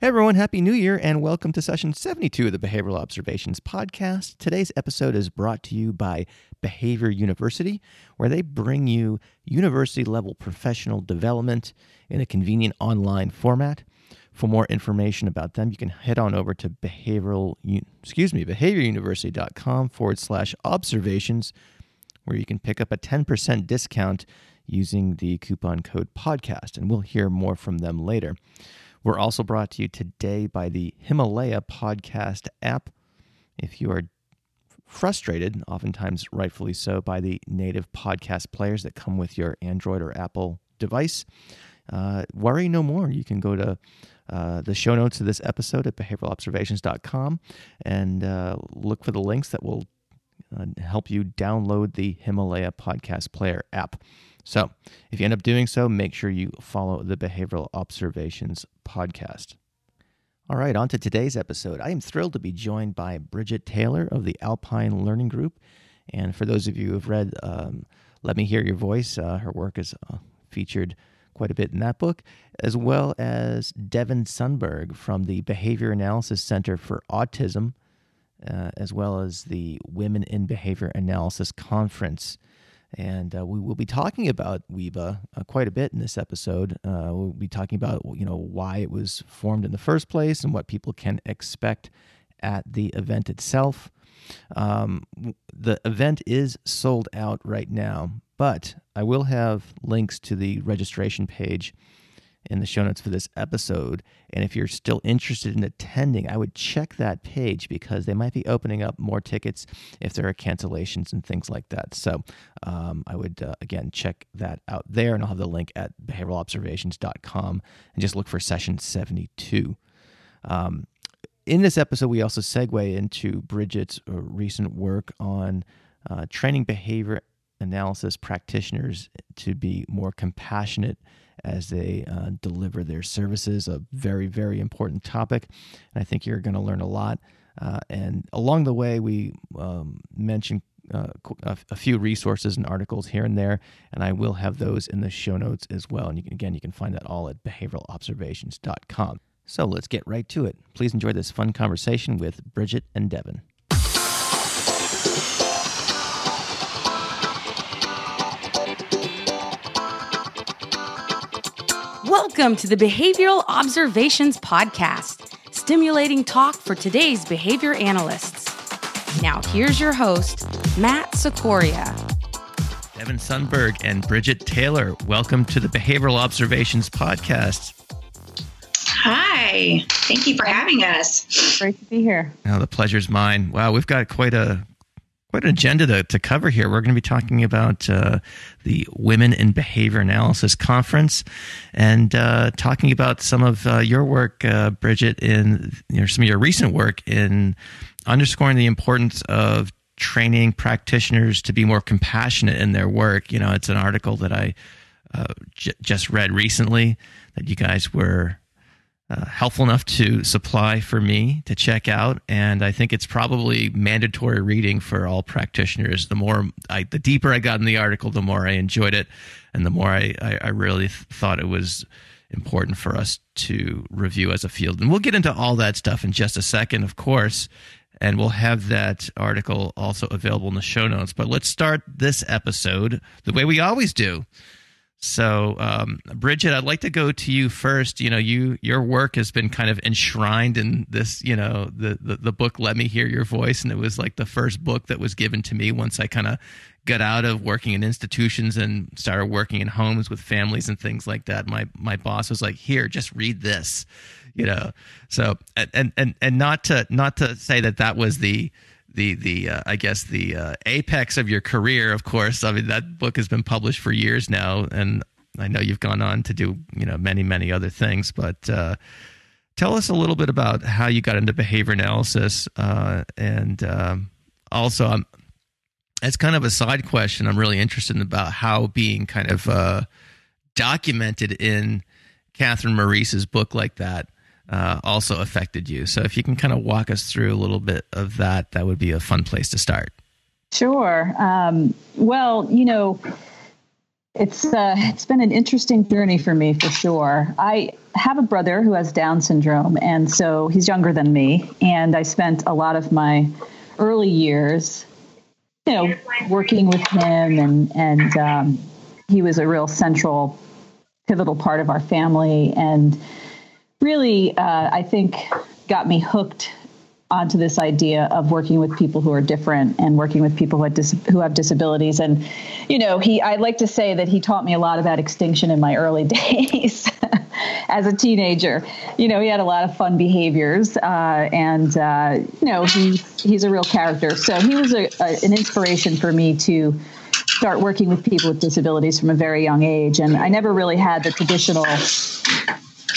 Hey everyone, Happy New Year and welcome to session 72 of the Behavioral Observations Podcast. Today's episode is brought to you by Behavior University, where they bring you university level professional development in a convenient online format. For more information about them, you can head on over to behavioral, excuse me, behavioruniversity.com forward slash observations, where you can pick up a 10% discount using the coupon code podcast. And we'll hear more from them later. We're also brought to you today by the Himalaya Podcast app. If you are frustrated, oftentimes rightfully so, by the native podcast players that come with your Android or Apple device, uh, worry no more. You can go to uh, the show notes of this episode at behavioralobservations.com and uh, look for the links that will uh, help you download the Himalaya Podcast Player app. So, if you end up doing so, make sure you follow the Behavioral Observations podcast. All right, on to today's episode. I am thrilled to be joined by Bridget Taylor of the Alpine Learning Group. And for those of you who have read um, Let Me Hear Your Voice, uh, her work is uh, featured quite a bit in that book, as well as Devon Sundberg from the Behavior Analysis Center for Autism, uh, as well as the Women in Behavior Analysis Conference. And uh, we will be talking about WIBA uh, quite a bit in this episode. Uh, we'll be talking about you know why it was formed in the first place and what people can expect at the event itself. Um, the event is sold out right now, but I will have links to the registration page in the show notes for this episode. And if you're still interested in attending, I would check that page because they might be opening up more tickets if there are cancellations and things like that. So um, I would, uh, again, check that out there. And I'll have the link at behavioralobservations.com and just look for session 72. Um, in this episode, we also segue into Bridget's uh, recent work on uh, training behavior analysis practitioners to be more compassionate as they uh, deliver their services. A very, very important topic. And I think you're going to learn a lot. Uh, and along the way, we um, mentioned uh, a, few resources and articles here and there, and I will have those in the show notes as well. And you can, again, you can find that all at behavioralobservations.com. So let's get right to it. Please enjoy this fun conversation with Bridget and Devon. Welcome to the Behavioral Observations Podcast, stimulating talk for today's behavior analysts. Now, here's your host, Matt Cicoria. Devon Sundberg and Bridget Taylor, welcome to the Behavioral Observations Podcast. Hi, thank you for having us. Great to be here. Now, the pleasure's mine. Wow, we've got quite a quite an agenda to, to cover here. We're going to be talking about uh, the Women in Behavior Analysis Conference and uh, talking about some of uh, your work, uh, Bridget, in you know, some of your recent work in underscoring the importance of training practitioners to be more compassionate in their work. You know, it's an article that I uh, just read recently that you guys were uh, helpful enough to supply for me to check out, and I think it's probably mandatory reading for all practitioners. The more, I, the deeper I got in the article, the more I enjoyed it, and the more I, I, I really th- thought it was important for us to review as a field. And we'll get into all that stuff in just a second, of course, and we'll have that article also available in the show notes. But let's start this episode the way we always do so, um, Bridget, I'd like to go to you first. You know, you your work has been kind of enshrined in this, you know, the, the the book "Let Me Hear Your Voice," and it was like the first book that was given to me once I kind of got out of working in institutions and started working in homes with families and things like that. My my boss was like, "Here, just read this," you know. So, and and and not to not to say that that was the the the uh, I guess the uh, apex of your career. Of course, I mean that book has been published for years now, and I know you've gone on to do you know many many other things. But uh, tell us a little bit about how you got into behavior analysis, uh, and um, also I'm. As kind of a side question, I'm really interested in about how being kind of uh, documented in Catherine Maurice's book like that uh, also affected you. So if you can kind of walk us through a little bit of that, that would be a fun place to start. Sure. Um, well, you know, It's uh, it's been an interesting journey for me for sure. I have a brother who has Down syndrome, and so he's younger than me. And I spent a lot of my early years, you know, working with him, and and um, he was a real central, pivotal part of our family, and really, uh, I think, got me hooked onto this idea of working with people who are different and working with people who have, dis- who have disabilities. And, you know, he, I'd like to say that he taught me a lot about extinction in my early days as a teenager. You know, he had a lot of fun behaviors, uh, and uh, you know, he he's a real character. So he was a, a, an inspiration for me to start working with people with disabilities from a very young age. And I never really had the traditional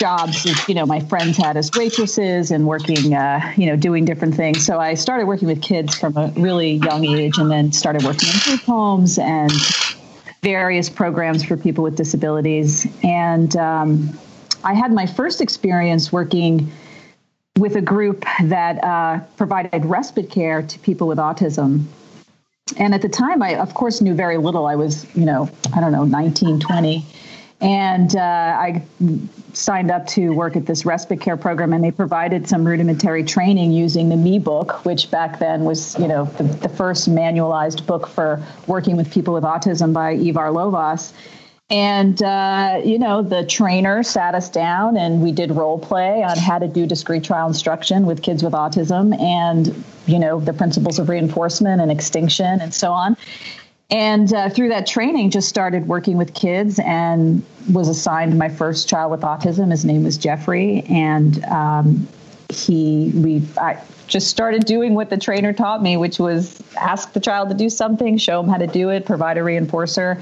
jobs you know my friends had as waitresses and working uh, you know doing different things. So i started working with kids from a really young age and then started working in group homes and various programs for people with disabilities. And um, i had my first experience working with a group that uh, provided respite care to people with autism. And at the time i of course knew very little. I was you know i don't know 19 20 and uh, I signed up to work at this respite care program, and they provided some rudimentary training using the Me book, which back then was, you know, the, the first manualized book for working with people with autism by Ivar Lovaas. And, uh, you know, the trainer sat us down and we did role play on how to do discrete trial instruction with kids with autism and, you know, the principles of reinforcement and extinction and so on and uh, through that training just started working with kids and was assigned my first child with autism. His name was jeffrey. And um, he we I just started doing what the trainer taught me which was ask the child to do something show him how to do it provide a reinforcer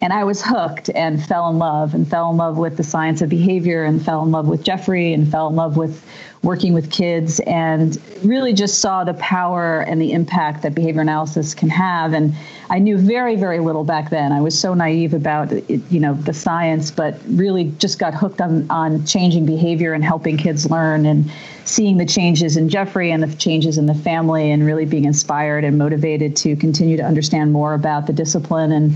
and I was hooked and fell in love and fell in love with the science of behavior and fell in love with Jeffrey and fell in love with working with kids and really just saw the power and the impact that behavior analysis can have. And I knew very very little back then. I was so naive about it, you know the science but really just got hooked on on changing behavior and helping kids learn and seeing the changes in Jeffrey and the changes in the family and really being inspired and motivated to continue to understand more about the discipline and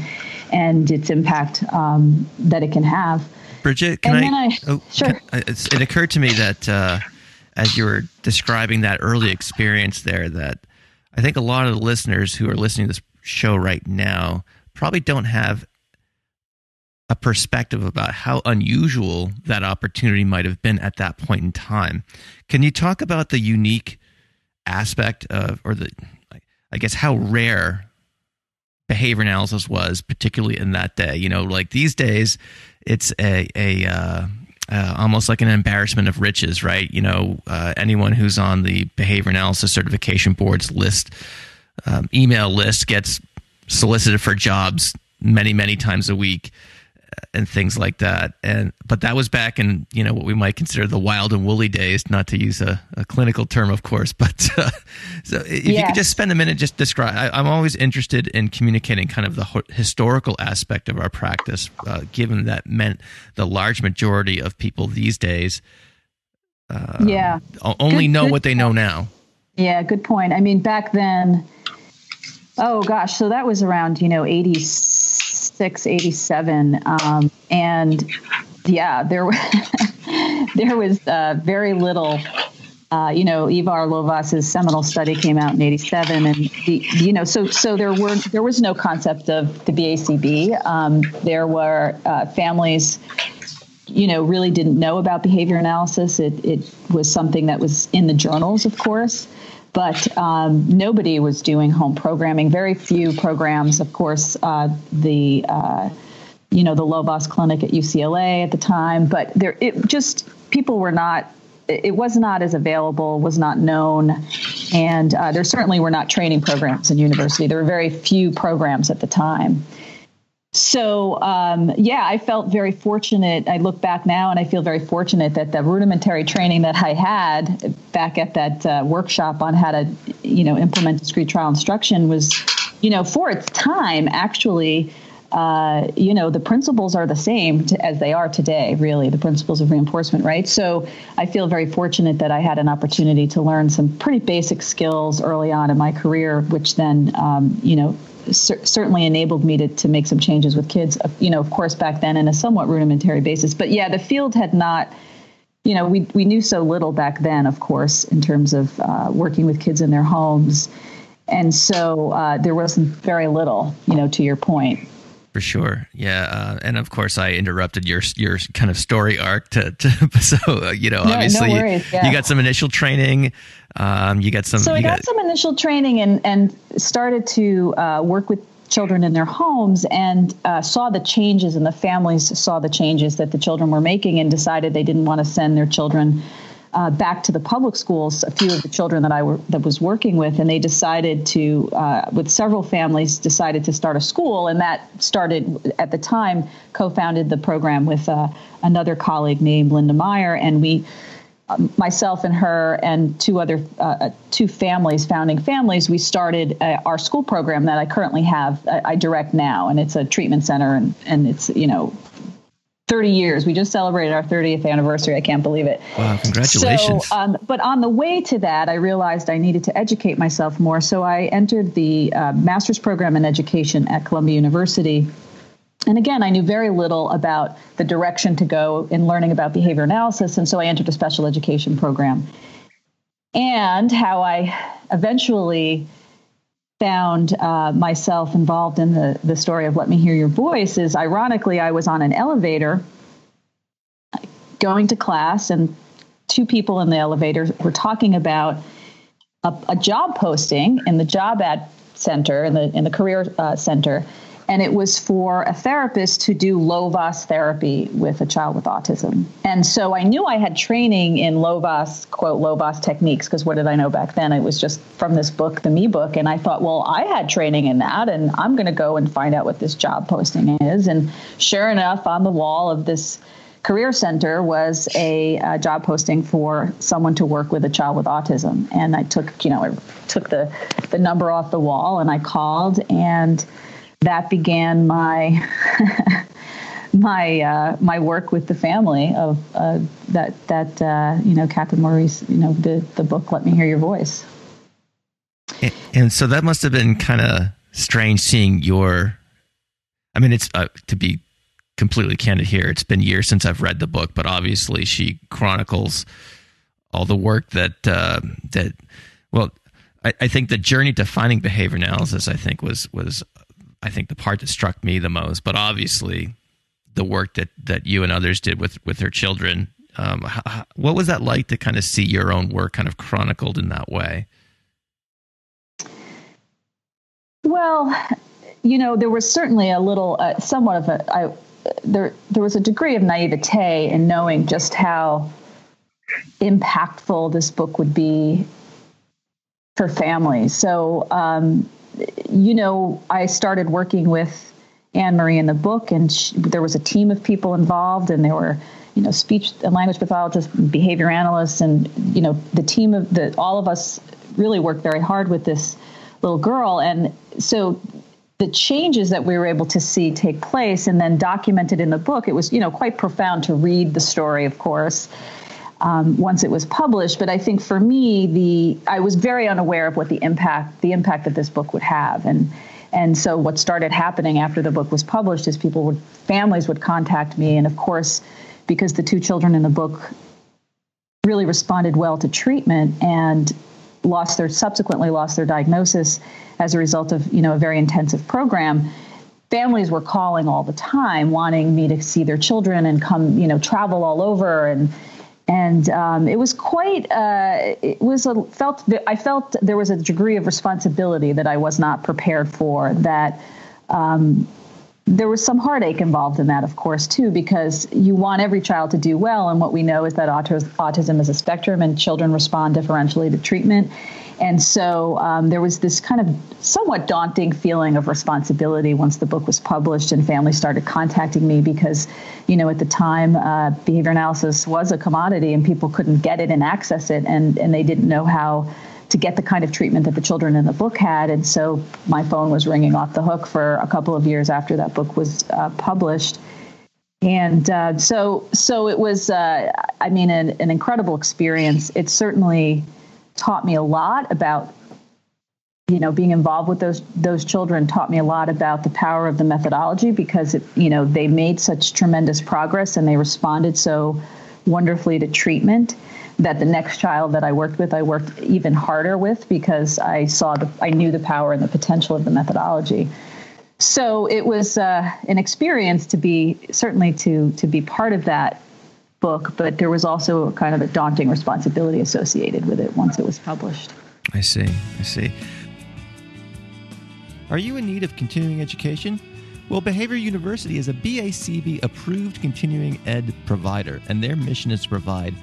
and its impact um, that it can have. Bridget, can I, I, oh, sure. Can, it occurred to me that uh, as you were describing that early experience there, that I think a lot of the listeners who are listening to this show right now probably don't have a perspective about how unusual that opportunity might have been at that point in time. Can you talk about the unique aspect of, or the, I guess, how rare behavior analysis was, particularly in that day. You know, like these days, it's a a uh, uh, almost like an embarrassment of riches, right? You know, uh, anyone who's on the behavior analysis certification board's list, um, email list, gets solicited for jobs many, many times a week and things like that. And but that was back in you know what we might consider the wild and woolly days, not to use a, a clinical term, of course. But uh, so if yes. you could just spend a minute just describe. I, am always interested in communicating kind of the ho- historical aspect of our practice, uh, given that meant the large majority of people these days. Uh, yeah, only good, know good what they know now. Yeah, good point. I mean, back then, oh gosh, so that was around you know 80s 86, 87. Um, and yeah, there, there was uh, very little. Uh, you know, Ivar Lovaas's seminal study came out in '87, and the, you know, so so there were there was no concept of the BACB. Um, there were uh, families, you know, really didn't know about behavior analysis. It it was something that was in the journals, of course, but um, nobody was doing home programming. Very few programs, of course. Uh, the uh, you know the Lovaas Clinic at UCLA at the time, but there it just people were not. It was not as available, was not known, and uh, there certainly were not training programs in university. There were very few programs at the time. So, um, yeah, I felt very fortunate. I look back now and I feel very fortunate that the rudimentary training that I had back at that uh, workshop on how to, you know, implement discrete trial instruction was, you know, for its time, actually, uh, you know, the principles are the same to, as they are today, really, the principles of reinforcement, right? So I feel very fortunate that I had an opportunity to learn some pretty basic skills early on in my career, which then, um, you know, cer- certainly enabled me to, to make some changes with kids, uh, you know, of course, back then in a somewhat rudimentary basis. But yeah, the field had not, you know, we, we knew so little back then, of course, in terms of uh, working with kids in their homes. And so uh, there wasn't very little, you know, to your point. For sure, yeah, uh, and of course I interrupted your your kind of story arc to, to so uh, you know no, obviously no worries, yeah. you got some initial training, um, you got some. So I got, got, some initial training and and started to uh, work with children in their homes and uh, saw the changes and the families saw the changes that the children were making and decided they didn't want to send their children uh, back to the public schools. A few of the children that I were that was working with, and they decided to, uh, with several families, decided to start a school, and that started at the time. Co-founded the program with uh, another colleague named Linda Meyer, and we. Um, myself and her and two other uh, uh, two families, founding families, we started uh, our school program that I currently have. I, I direct now, and it's a treatment center, and and it's you know 30 years. We just celebrated our 30th anniversary. I can't believe it. Wow, congratulations. So, um, but on the way to that, I realized I needed to educate myself more. So I entered the uh, master's program in education at Columbia University. And again, I knew very little about the direction to go in learning about behavior analysis. And so I entered a special education program. And how I eventually found uh, myself involved in the, the story of Let Me Hear Your Voice is ironically, I was on an elevator going to class, and two people in the elevator were talking about a, a job posting in the job ad center, in the, in the career uh, center and it was for a therapist to do Lovaas therapy with a child with autism. And so I knew I had training in Lovaas, quote, Lovaas techniques, because what did I know back then? It was just from this book, the Me book. And I thought, well, I had training in that, and I'm going to go and find out what this job posting is. And sure enough, on the wall of this career center was a, a, job posting for someone to work with a child with autism and i took you know I took the the number off the wall and i called and that began my my uh, my work with the family of uh, that that uh, you know Catherine Maurice you know the the book Let Me Hear Your Voice. And, and so that must have been kind of strange seeing your. I mean, it's uh, to be completely candid here. It's been years since I've read the book, but obviously she chronicles all the work that uh, that well. I, I think the journey to finding behavior analysis, I think, was was I think the part that struck me the most. But obviously, the work that that you and others did with with their children. Um, how, what was that like to kind of see your own work kind of chronicled in that way? Well, you know, there was certainly a little, uh, somewhat of a, I, there, there was a degree of naivete in knowing just how impactful this book would be for families. So, um, you know, I started working with Anne Marie in the book, and she, there was a team of people involved, and there were, you know, speech and language pathologists, behavior analysts, and you know, the team of the all of us really worked very hard with this little girl, and so the changes that we were able to see take place and then documented in the book it was you know quite profound to read the story of course um, once it was published. But I think for me, the I was very unaware of what the impact the impact that this book would have, and and so what started happening after the book was published is people would families would contact me, and of course, because the two children in the book really responded well to treatment and lost their subsequently lost their diagnosis as a result of you know a very intensive program families were calling all the time wanting me to see their children and come you know travel all over and and um, it was quite uh, it was a felt i felt there was a degree of responsibility that i was not prepared for that um, there was some heartache involved in that of course too because you want every child to do well. And what we know is that autism is a spectrum and children respond differentially to treatment and so um, there was this kind of somewhat daunting feeling of responsibility once the book was published and families started contacting me because, you know, at the time, uh, behavior analysis was a commodity and people couldn't get it and access it, and, and they didn't know how to get the kind of treatment that the children in the book had. And so my phone was ringing off the hook for a couple of years after that book was uh, published. And uh, so, so it was, uh, I mean, an, an incredible experience. It certainly taught me a lot about you know, being involved with those those children taught me a lot about the power of the methodology because it, you know, they made such tremendous progress and they responded so wonderfully to treatment that the next child that I worked with, I worked even harder with because I saw the, I knew the power and the potential of the methodology. So it was uh, an experience to be certainly to to be part of that book, but there was also kind of a daunting responsibility associated with it once it was published. I see. I see. Are you in need of continuing education? Well, Behavior University is a BACB approved continuing ed provider, and their mission is to provide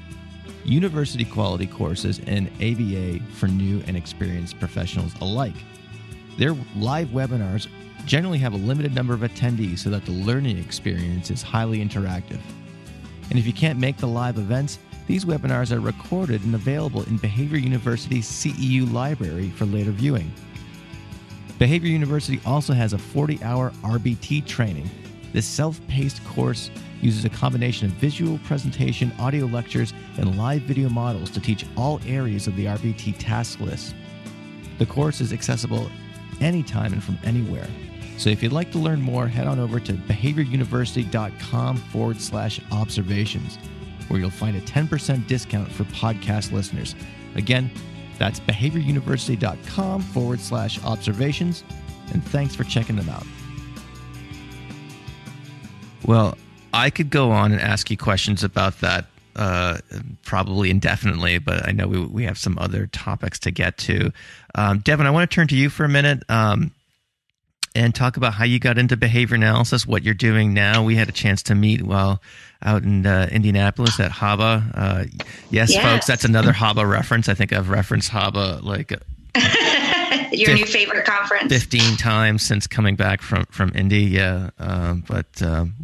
university quality courses in ABA for new and experienced professionals alike. Their live webinars generally have a limited number of attendees so that the learning experience is highly interactive. And if you can't make the live events, these webinars are recorded and available in Behavior University's CEU library for later viewing. Behavior University also has a 40 hour RBT training. This self paced course uses a combination of visual presentation, audio lectures, and live video models to teach all areas of the RBT task list. The course is accessible anytime and from anywhere. So if you'd like to learn more, head on over to behavioruniversity.com forward slash observations, where you'll find a 10% discount for podcast listeners. Again, that's behavioruniversity.com forward slash observations, and thanks for checking them out. Well, I could go on and ask you questions about that uh, probably indefinitely, but I know we, we have some other topics to get to. Um, Devon, I want to turn to you for a minute um, and talk about how you got into behavior analysis, what you're doing now. We had a chance to meet while out in uh, Indianapolis at HABA. Uh, yes, yes, folks, that's another HABA reference. I think I've referenced HABA like your new favorite conference 15 times since coming back from from Indy. Yeah, um, but um,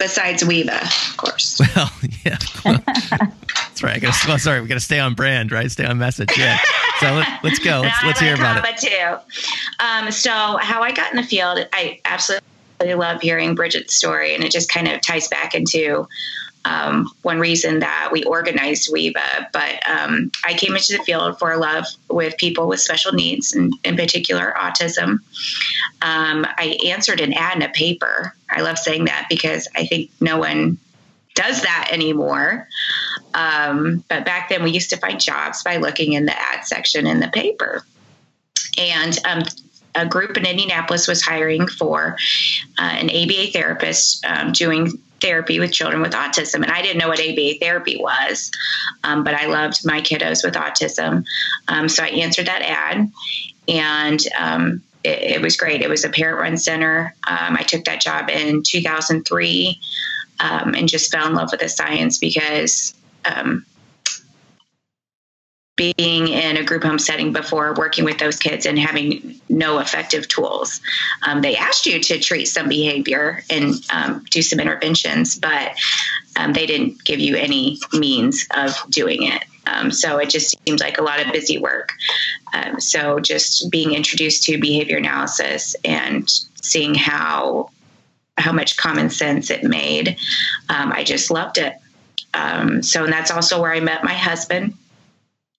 besides WIBA, of course. Well, yeah, that's right. I gotta, well, sorry, we got to stay on brand, right? Stay on message. Yeah. So let, us go. Let's, let's hear about it. Too. Um, so how I got in the field, I absolutely love hearing Bridget's story, and it just kind of ties back into um, one reason that we organized WIBA. But um, I came into the field for love with people with special needs, and in particular autism. Um, I answered an ad in a paper. I love saying that because I think no one does that anymore. Um, but back then, we used to find jobs by looking in the ad section in the paper. And um, a group in Indianapolis was hiring for uh, an ABA therapist um, doing therapy with children with autism. And I didn't know what ABA therapy was, um, but I loved my kiddos with autism. Um, so I answered that ad, and um, it, it, was great. It was a parent run center. Um, I took that job in 2003 um, and just fell in love with the science because um, being in a group home setting before working with those kids and having no effective tools. Um, they asked you to treat some behavior and um, do some interventions, but um, they didn't give you any means of doing it. Um, so it just seemed like a lot of busy work. Um, so just being introduced to behavior analysis and seeing how how much common sense it made, um, I just loved it. so and that's also where I met my husband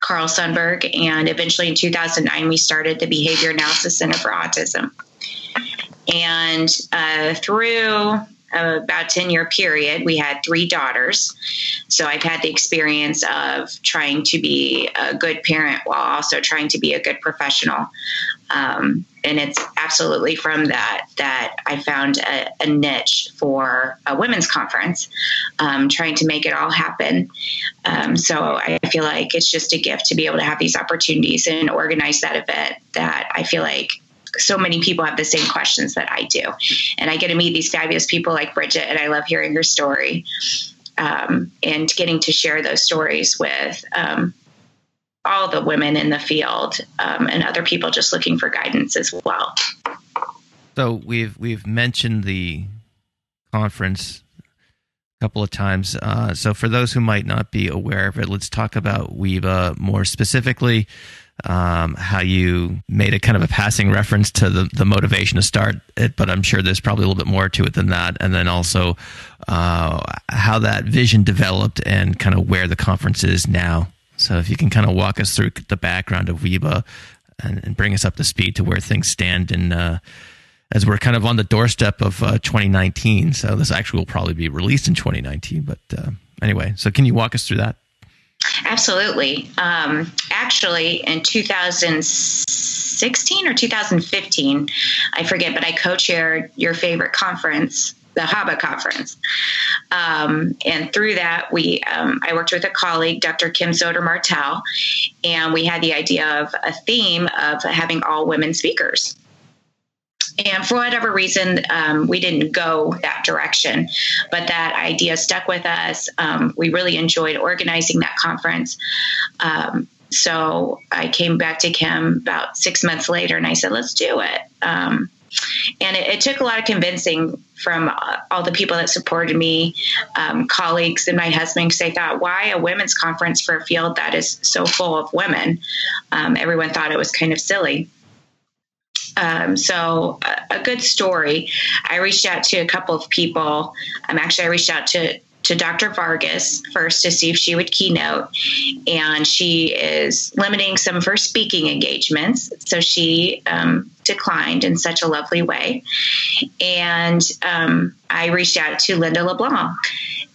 Carl Sundberg. And eventually in 2009, we started the Behavior Analysis Center for Autism. And uh, through about 10 year period we had three daughters so i've had the experience of trying to be a good parent while also trying to be a good professional um, and it's absolutely from that that I found a, a niche for a women's conference, um, trying to make it all happen. Um, so I feel like it's just a gift to be able to have these opportunities and organize that event. That I feel like so many people have the same questions that I do, and I get to meet these fabulous people like Bridget, and I love hearing her story. Um, and getting to share those stories with um, all the women in the field um, and other people just looking for guidance as well. So we've we've mentioned the conference a couple of times. Uh, so for those who might not be aware of it, let's talk about WIBA more specifically. Um, how you made a kind of a passing reference to the, the motivation to start it, but I'm sure there's probably a little bit more to it than that. And then also uh, how that vision developed and kind of where the conference is now. So if you can kind of walk us through the background of WIBA and, and, bring us up to speed to where things stand in uh, as we're kind of on the doorstep of uh, 2019. So this actually will probably be released in 2019. But uh, anyway, so can you walk us through that? Absolutely. Um, actually, in 2016 or 2015, I forget, but I co-chaired your favorite conference, the HABA conference. Um, and through that, we um, I worked with a colleague, Dr. Kim Zoder Martell, and we had the idea of a theme of having all women speakers. And for whatever reason, um, we didn't go that direction, but that idea stuck with us. Um, we really enjoyed organizing that conference. Um, so I came back to Kim about six months later and I said, let's do it. Um, and it, it, took a lot of convincing from uh, all the people that supported me, um, colleagues, and my husband, because they thought, why a women's conference for a field that is so full of women? Um, everyone thought it was kind of silly. Um, so a, a, good story. I reached out to a couple of people. Um, actually, I reached out to to Dr. Vargas first to see if she would keynote, and she is limiting some of her speaking engagements. So she um, declined in such a lovely way. And um, I reached out to Linda LeBlanc,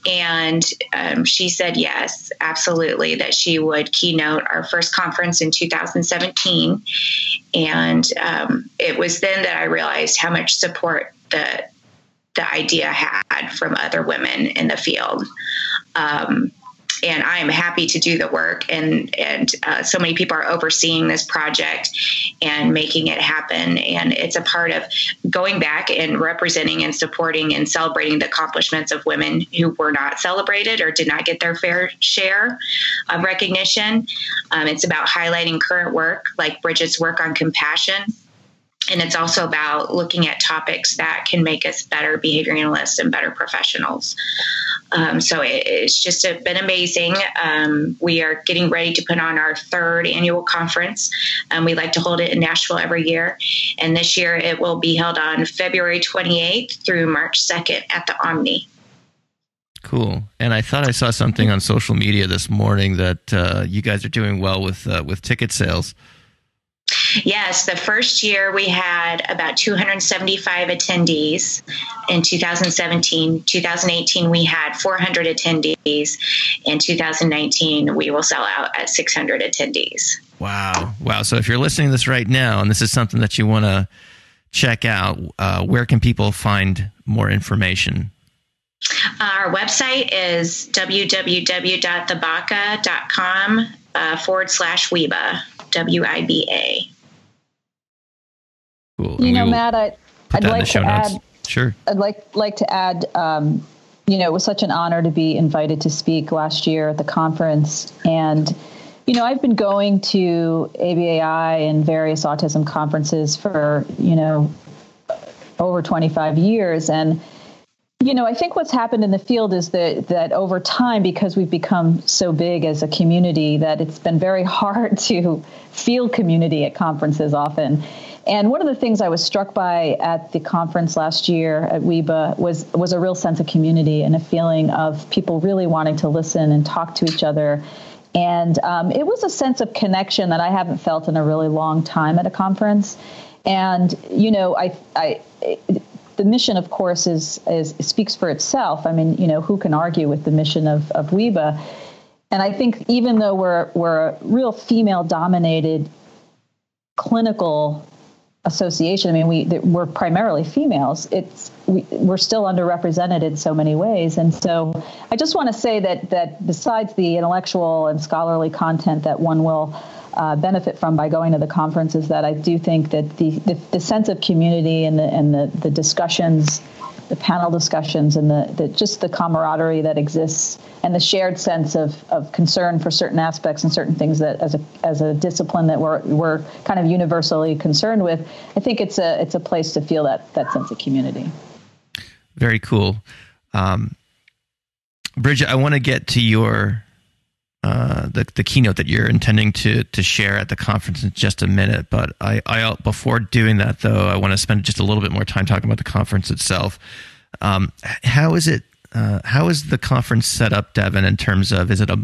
and um, she said yes, absolutely, that she would keynote our first conference in 2017. And um, it was then that I realized how much support the the idea had from other women in the field. Um, and I am happy to do the work. And and uh, so many people are overseeing this project and making it happen. And it's a part of going back and representing and supporting and celebrating the accomplishments of women who were not celebrated or did not get their fair share of recognition. Um, it's about highlighting current work like Bridget's work on compassion and it's also about looking at topics that can make us better behavior analysts and better professionals. Um, so it, it's just a, been amazing. Um, we are getting ready to put on our third annual conference. Um, we like to hold it in Nashville every year. And this year it will be held on February 28th through March 2nd at the Omni. Cool. And I thought I saw something on social media this morning that uh, you guys are doing well with uh, with ticket sales. Yes, the first year we had about 275 attendees in 2017. 2018, we had 400 attendees. In 2019, we will sell out at 600 attendees. Wow. Wow. So if you're listening to this right now and this is something that you want to check out, uh, where can people find more information? Our website is www.thebaca.com uh, forward slash WIBA. W I B A. Cool. You know, Matt, I, would like to notes. add. Sure. I'd like like to add. Um, you know, it was such an honor to be invited to speak last year at the conference, and you know, I've been going to ABAI and various autism conferences for you know over 25 years, and you know, I think what's happened in the field is that that over time, because we've become so big as a community, that it's been very hard to feel community at conferences often. And one of the things I was struck by at the conference last year at WIBA was was a real sense of community and a feeling of people really wanting to listen and talk to each other. And um, it was a sense of connection that I haven't felt in a really long time at a conference. And you know, I, I the mission, of course, is, is speaks for itself. I mean, you know, who can argue with the mission of of WIBA? And I think even though we're we're a real female dominated clinical association. I mean, we we're primarily females. It's we, we're still underrepresented in so many ways, and so I just want to say that that besides the intellectual and scholarly content that one will uh, benefit from by going to the conferences, that I do think that the the, the sense of community and the and the, the discussions the panel discussions and the, the, just the camaraderie that exists and the shared sense of, of concern for certain aspects and certain things that as a as a discipline that we're we're kind of universally concerned with, I think it's a it's a place to feel that that sense of community. Very cool. Um, Bridget, I want to get to your uh, the the keynote that you're intending to to share at the conference in just a minute. But I, I before doing that though, I want to spend just a little bit more time talking about the conference itself. Um, how is it? Uh, how is the conference set up, Devon? In terms of is it a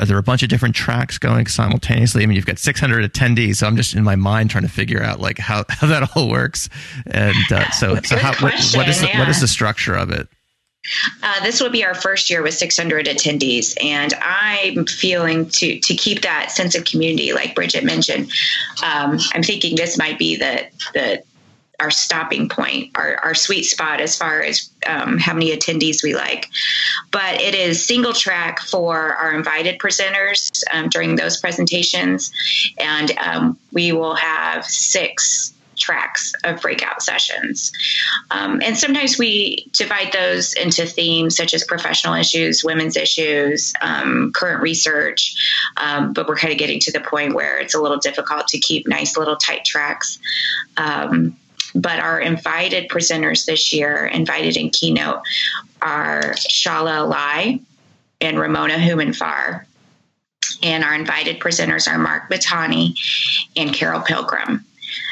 are there a bunch of different tracks going simultaneously? I mean, you've got 600 attendees, so I'm just in my mind trying to figure out like how, how that all works. And uh, so, so how, what, what is the, yeah. what is the structure of it? Uh, this will be our first year with 600 attendees, and I'm feeling to to keep that sense of community, like Bridget mentioned. Um, I'm thinking this might be the the our stopping point, our, our sweet spot as far as um, how many attendees we like. But it is single track for our invited presenters um, during those presentations. And um, we will have six tracks of breakout sessions. Um, and sometimes we divide those into themes such as professional issues, women's issues, um, current research. Um, but we're kind of getting to the point where it's a little difficult to keep nice little tight tracks. Um, but our invited presenters this year, invited in keynote, are Shahla Ala'i and Ramona Houmanfar. And our invited presenters are Mark Batani and Carol Pilgrim.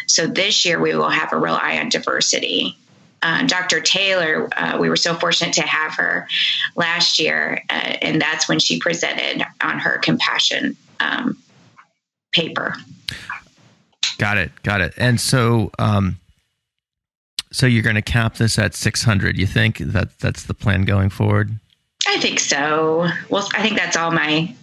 So this year we will have a real eye on diversity. Uh, Dr. Taylor, uh, we were so fortunate to have her last year, uh, and that's when she presented on her compassion um, paper. Got it. Got it. And so, um, so you're going to cap this at 600. You think that that's the plan going forward? I think so. Well, I think that's all my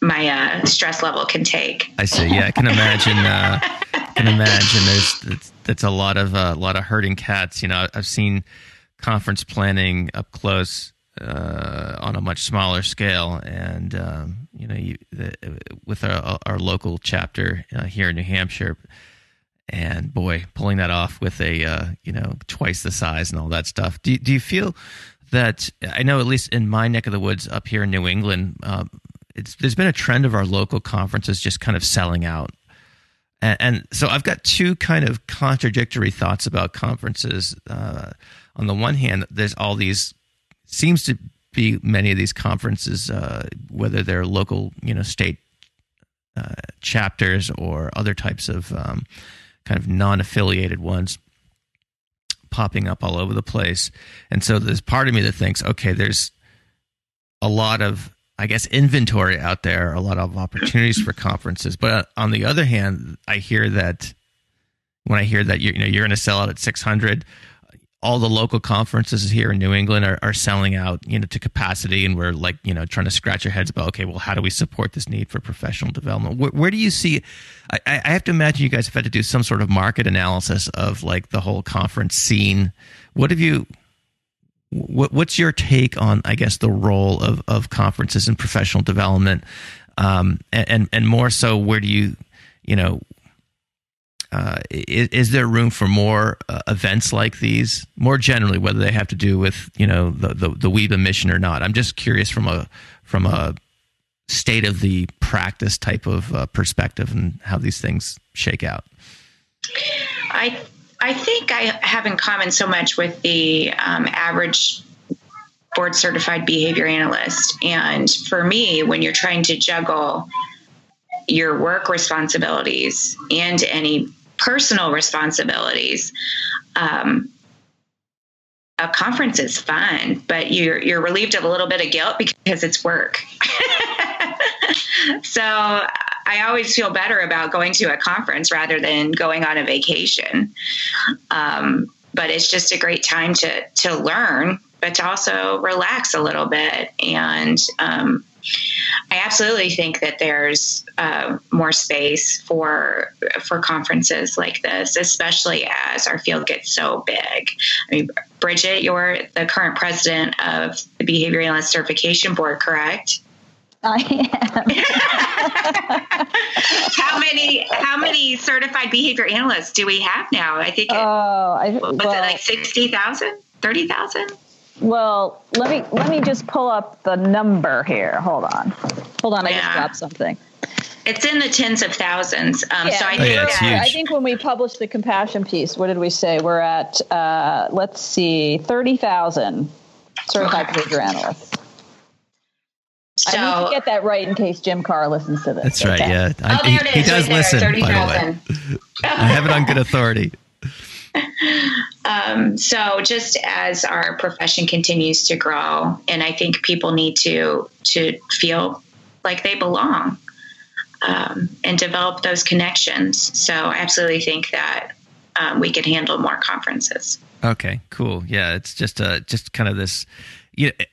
my uh, stress level can take. I see. Yeah, I can imagine. Can imagine. There's that's a lot of a uh, lot of herding cats. You know, I've seen conference planning up close uh, on a much smaller scale, and um, you know, you, the, with our, our local chapter uh, here in New Hampshire and boy, pulling that off with a uh, you know twice the size and all that stuff. Do do you feel that I know at least in my neck of the woods up here in New England, uh, it's there's been a trend of our local conferences just kind of selling out. And, and so I've got two kind of contradictory thoughts about conferences. Uh, on the one hand, there's all these seems to be many of these conferences, uh, whether they're local, you know, state uh, chapters or other types of um, kind of non-affiliated ones popping up all over the place. And so there's part of me that thinks, okay, there's a lot of I guess inventory out there, a lot of opportunities for conferences. But on the other hand, I hear that when I hear that you know you're going to sell out at 600, all the local conferences here in New England are, are selling out, you know, to capacity, and we're like, you know, trying to scratch our heads about, okay, well, how do we support this need for professional development? Where, where do you see? I, I, have to imagine you guys have had to do some sort of market analysis of like the whole conference scene. What have you? What, what's your take on, I guess, the role of of conferences in professional development, um, and, and more so, where do you, you know, uh, is, is, there room for more uh, events like these, more generally, whether they have to do with you know the, the the mission or not? I'm just curious from a from a state of the practice type of uh, perspective and how these things shake out. I I think I have in common so much with the um, average board certified behavior analyst, and for me, when you're trying to juggle your work responsibilities and any personal responsibilities. Um, a conference is fun, but you're you're relieved of a little bit of guilt because it's work. so I always feel better about going to a conference rather than going on a vacation. Um, but it's just a great time to to learn, but to also relax a little bit and um, I absolutely think that there's uh, more space for for conferences like this, especially as our field gets so big. I mean, Bridget, you're the current president of the Behavior Analyst Certification Board, correct? I am. how many how many certified behavior analysts do we have now? I think. It, oh, I, was well, it like 60,000, 30,000? Well, let me let me just pull up the number here. Hold on, hold on. I just dropped something. It's in the tens of thousands. Um, yeah. So I think, oh, yeah, I think when we published the compassion piece, what did we say? We're at uh, let's see, thirty thousand certified behavior analysts. So, I need to get that right in case Jim Carr listens to this. That's right. Okay. Yeah, I, oh, he, he, does right listen. 30, by 000. the way, I have it on good authority. um, so just as our profession continues to grow, and I think people need to to feel like they belong um, and develop those connections. So I absolutely think that um, we could handle more conferences. Okay, cool. Yeah, it's just uh just kind of this you know,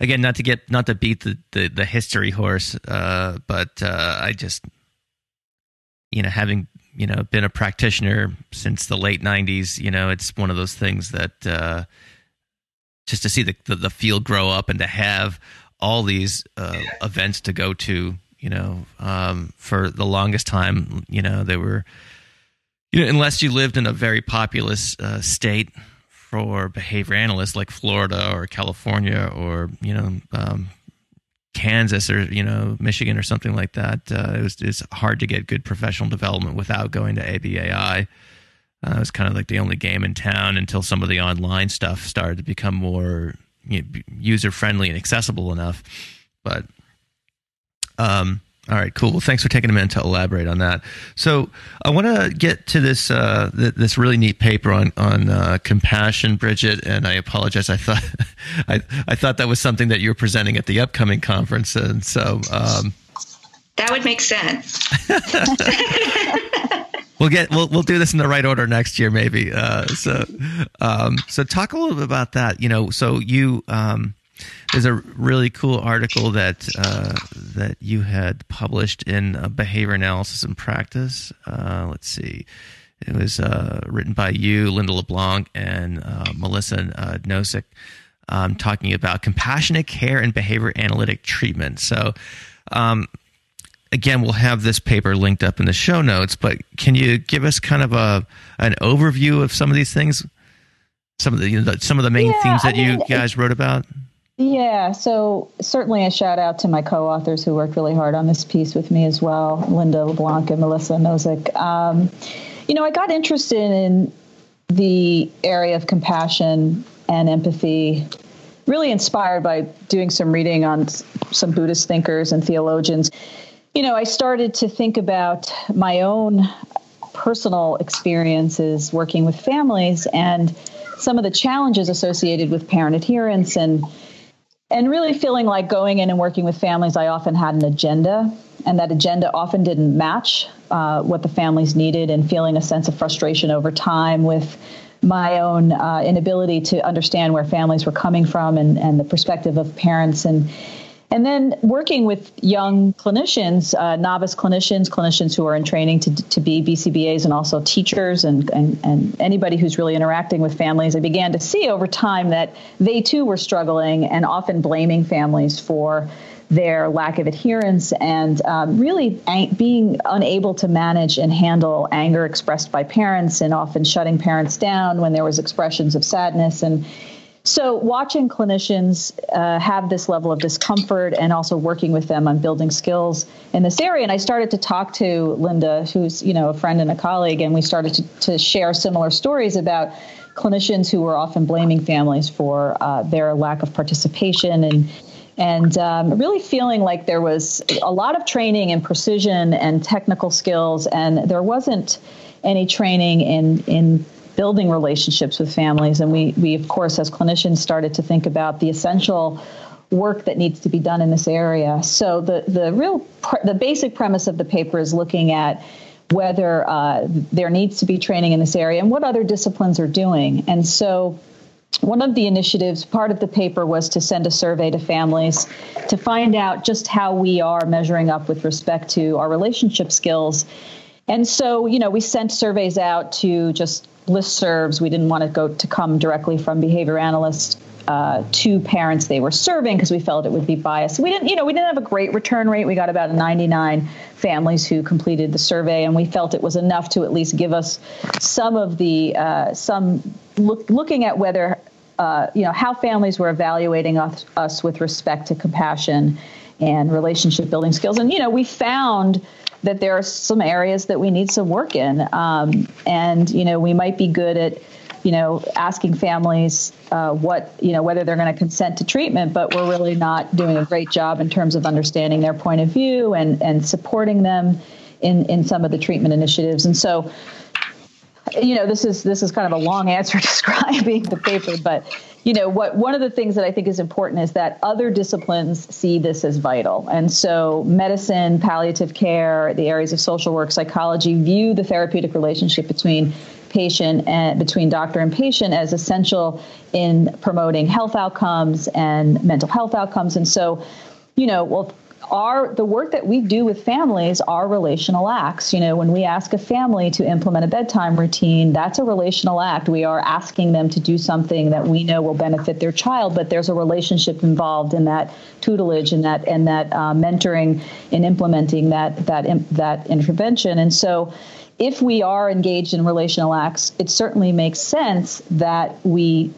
again not to get not to beat the the, the history horse uh but uh I just you know having you know been a practitioner since the late 90s, you know, it's one of those things that uh just to see the the, the field grow up and to have all these uh, events to go to, you know, um, for the longest time, you know, they were you know, unless you lived in a very populous uh, state for behavior analysts like Florida or California or you know um, Kansas or you know Michigan or something like that, uh, it was it's hard to get good professional development without going to ABAI. Uh, it was kind of like the only game in town until some of the online stuff started to become more you know, user friendly and accessible enough. But um, all right, cool. Well, thanks for taking a minute to elaborate on that. So, I want to get to this uh, th- this really neat paper on on uh, compassion, Bridget. And I apologize. I thought I I thought that was something that you were presenting at the upcoming conference, and so um, that would make sense. we'll get we'll we'll do this in the right order next year, maybe. Uh, so, um, so talk a little bit about that. You know, so you. Um, there's a really cool article that uh, that you had published in uh, Behavior Analysis in Practice. Uh, let's see, it was uh, written by you, Linda LeBlanc, and uh, Melissa uh, Nosik, um, talking about compassionate care and behavior analytic treatment. So. Um, again, we'll have this paper linked up in the show notes, but can you give us kind of a an overview of some of these things? Some of the, you know, some of the main yeah, themes that I mean, you guys wrote about. Yeah, so certainly a shout out to my co-authors who worked really hard on this piece with me as well, Linda LeBlanc and Melissa Nosik. Um, you know, I got interested in the area of compassion and empathy, really inspired by doing some reading on some Buddhist thinkers and theologians. You know, I started to think about my own personal experiences working with families and some of the challenges associated with parent adherence and and really feeling like going in and working with families, I often had an agenda, and that agenda often didn't match uh, what the families needed, and feeling a sense of frustration over time with my own uh, inability to understand where families were coming from and, and the perspective of parents. And and then working with young clinicians, uh, novice clinicians, clinicians who are in training to, to be BCBAs and also teachers and, and, and anybody who's really interacting with families, I began to see over time that they too were struggling and often blaming families for their lack of adherence and um, really being unable to manage and handle anger expressed by parents and often shutting parents down when there was expressions of sadness and so, watching clinicians uh, have this level of discomfort and also working with them on building skills in this area, and I started to talk to Linda, who's you know a friend and a colleague, and we started to, to share similar stories about clinicians who were often blaming families for uh, their lack of participation and and um, really feeling like there was a lot of training in precision and technical skills, and there wasn't any training in in building relationships with families. And we, we, of course, as clinicians, started to think about the essential work that needs to be done in this area. So the, the real, the basic premise of the paper is looking at whether uh, there needs to be training in this area and what other disciplines are doing. And so one of the initiatives, part of the paper was to send a survey to families to find out just how we are measuring up with respect to our relationship skills. And so, you know, we sent surveys out to just listservs. We didn't want to go to come directly from behavior analysts uh, to parents they were serving because we felt it would be biased. We didn't, you know, we didn't have a great return rate. We got about 99 families who completed the survey, and we felt it was enough to at least give us some of the uh, some look, looking at whether uh, you know how families were evaluating us, us with respect to compassion and relationship building skills. And you know, we found that there are some areas that we need some work in. Um, and, you know, we might be good at, you know, asking families uh, what, you know, whether they're going to consent to treatment, but we're really not doing a great job in terms of understanding their point of view and, and supporting them in, in some of the treatment initiatives. And so, you know, this is this is kind of a long answer describing the paper, but you know what one of the things that i think is important is that other disciplines see this as vital. And so medicine palliative care the areas of social work psychology view the therapeutic relationship between patient and between doctor and patient as essential in promoting health outcomes and mental health outcomes. And so you know well our the work that we do with families are relational acts. You know, when we ask a family to implement a bedtime routine, that's a relational act. We are asking them to do something that we know will benefit their child, but there's a relationship involved in that tutelage and that and that uh, mentoring in implementing that that that intervention. And so if we are engaged in relational acts, it certainly makes sense that we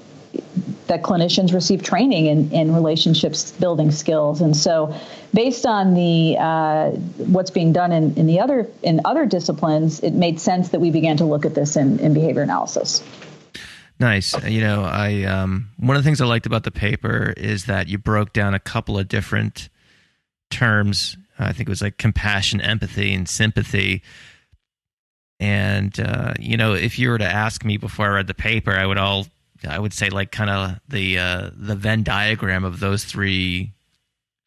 that clinicians receive training in, in relationships building skills. And so, based on the uh, what's being done in, in the other in other disciplines, it made sense that we began to look at this in, in behavior analysis. Nice. You know, I um, one of the things I liked about the paper is that you broke down a couple of different terms. I think it was like compassion, empathy, and sympathy. And uh, you know, if you were to ask me before I read the paper, I would all I would say like kind of the uh, the Venn diagram of those three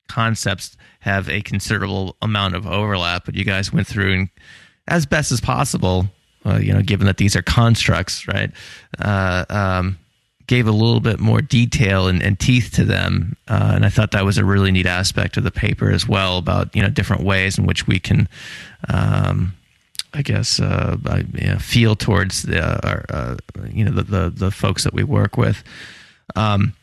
concepts have a considerable amount of overlap. But you guys went through and as best as possible, uh, you know, given that these are constructs, right? Uh, um, gave a little bit more detail and, and teeth to them, uh, and I thought that was a really neat aspect of the paper as well about you know different ways in which we can. Um, I guess uh, I, know, feel towards the, uh, our, uh, you know the, the, the folks that we work with. Um,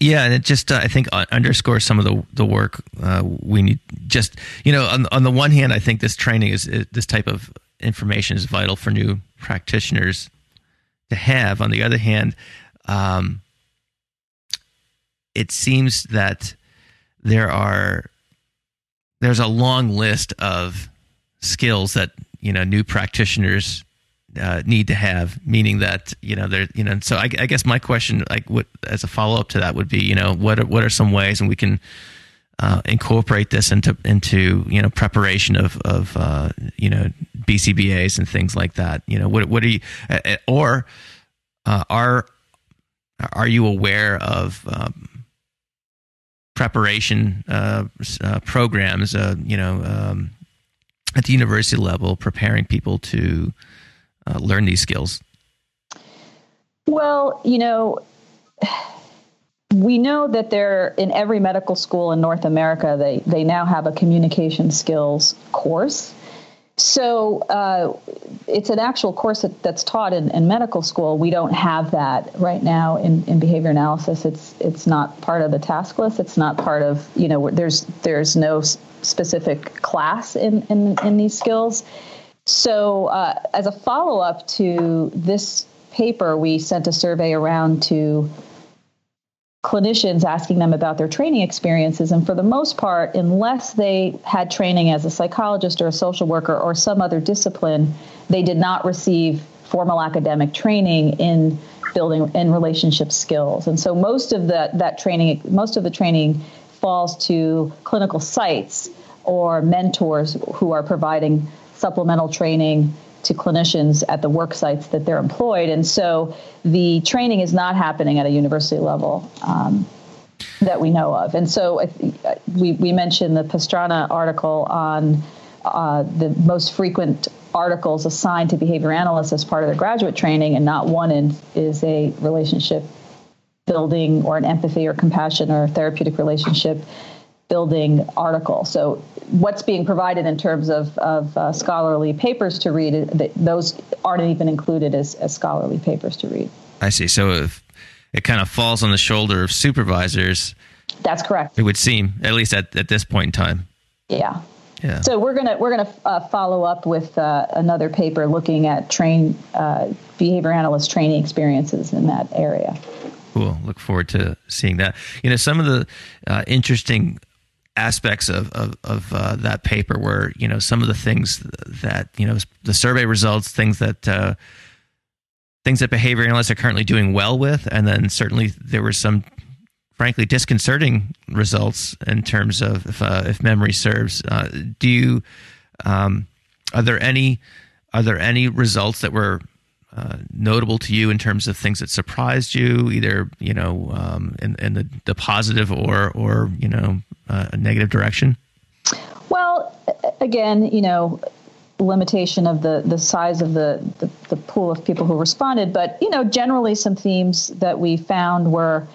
yeah, and it just uh, I think underscores some of the the work uh, we need. Just you know, on on the one hand, I think this training is, is this type of information is vital for new practitioners to have. On the other hand, um, it seems that there are there's a long list of skills that you know new practitioners uh, need to have meaning that you know there you know so I, I, guess my question like what as a follow-up to that would be you know what are, what are some ways and we can uh, incorporate this into into you know preparation of of uh, you know BCBAs and things like that you know what what are you uh, uh, or uh, are are you aware of um, preparation programs you know um, at the university level preparing people to uh, learn these skills? Well, you know, we know that they're in every medical school in North America, they, they now have a communication skills course. So uh, it's an actual course that, that's taught in, in, medical school. We don't have that right now in, in behavior analysis. It's it's not part of the task list. It's not part of you know there's there's no specific class in in, in these skills. So uh, as a follow up to this paper, we sent a survey around to clinicians asking them about their training experiences. And for the most part, unless they had training as a psychologist or a social worker or some other discipline, they did not receive formal academic training in building in relationship skills. And so most of the, that training, most of the training falls to clinical sites or mentors who are providing supplemental training to clinicians at the work sites that they're employed. And so the training is not happening at a university level um, that we know of. And so we, we mentioned the Pastrana article on uh, the most frequent articles assigned to behavior analysts as part of their graduate training, and not one in, is a relationship building or an empathy or compassion or therapeutic relationship building article. So what's being provided in terms of, of uh, scholarly papers to read, those aren't even included as, as scholarly papers to read. I see. So if it kind of falls on the shoulder of supervisors. That's correct. It would seem, at least at, at this point in time. Yeah. Yeah. So we're gonna we're gonna uh, follow up with uh, another paper looking at train uh, behavior analyst training experiences in that area. Cool. Look forward to seeing that. You know, some of the uh, interesting aspects of of, of uh, that paper were you know some of the things that you know the survey results things that uh, things that behavior analysts are currently doing well with and then certainly there were some frankly disconcerting results in terms of if, uh, if memory serves. Uh, do you um, are there any are there any results that were uh, notable to you in terms of things that surprised you, either you know um, in, in the, the positive or or you know uh, a negative direction? Well, again, you know, limitation of the the size of the, the, the pool of people who responded, but you know, generally some themes that we found were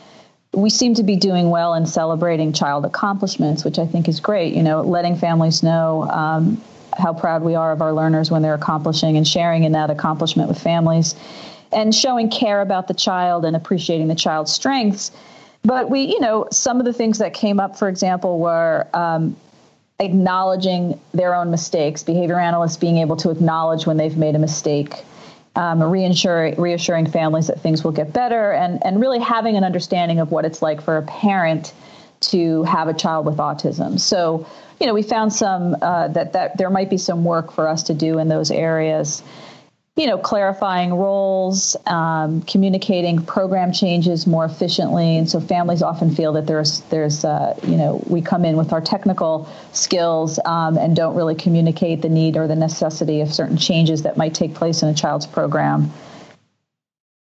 we seem to be doing well in celebrating child accomplishments, which I think is great. You know, letting families know um, how proud we are of our learners when they're accomplishing and sharing in that accomplishment with families and showing care about the child and appreciating the child's strengths. But we, you know, some of the things that came up, for example, were um, acknowledging their own mistakes, behavior analysts being able to acknowledge when they've made a mistake, um, reassuring, reassuring families that things will get better, and, and really having an understanding of what it's like for a parent to have a child with autism. So, you know, we found some uh, that that there might be some work for us to do in those areas you know, clarifying roles, um, communicating program changes more efficiently, and so families often feel that there's there's uh, you know we come in with our technical skills um, and don't really communicate the need or the necessity of certain changes that might take place in a child's program.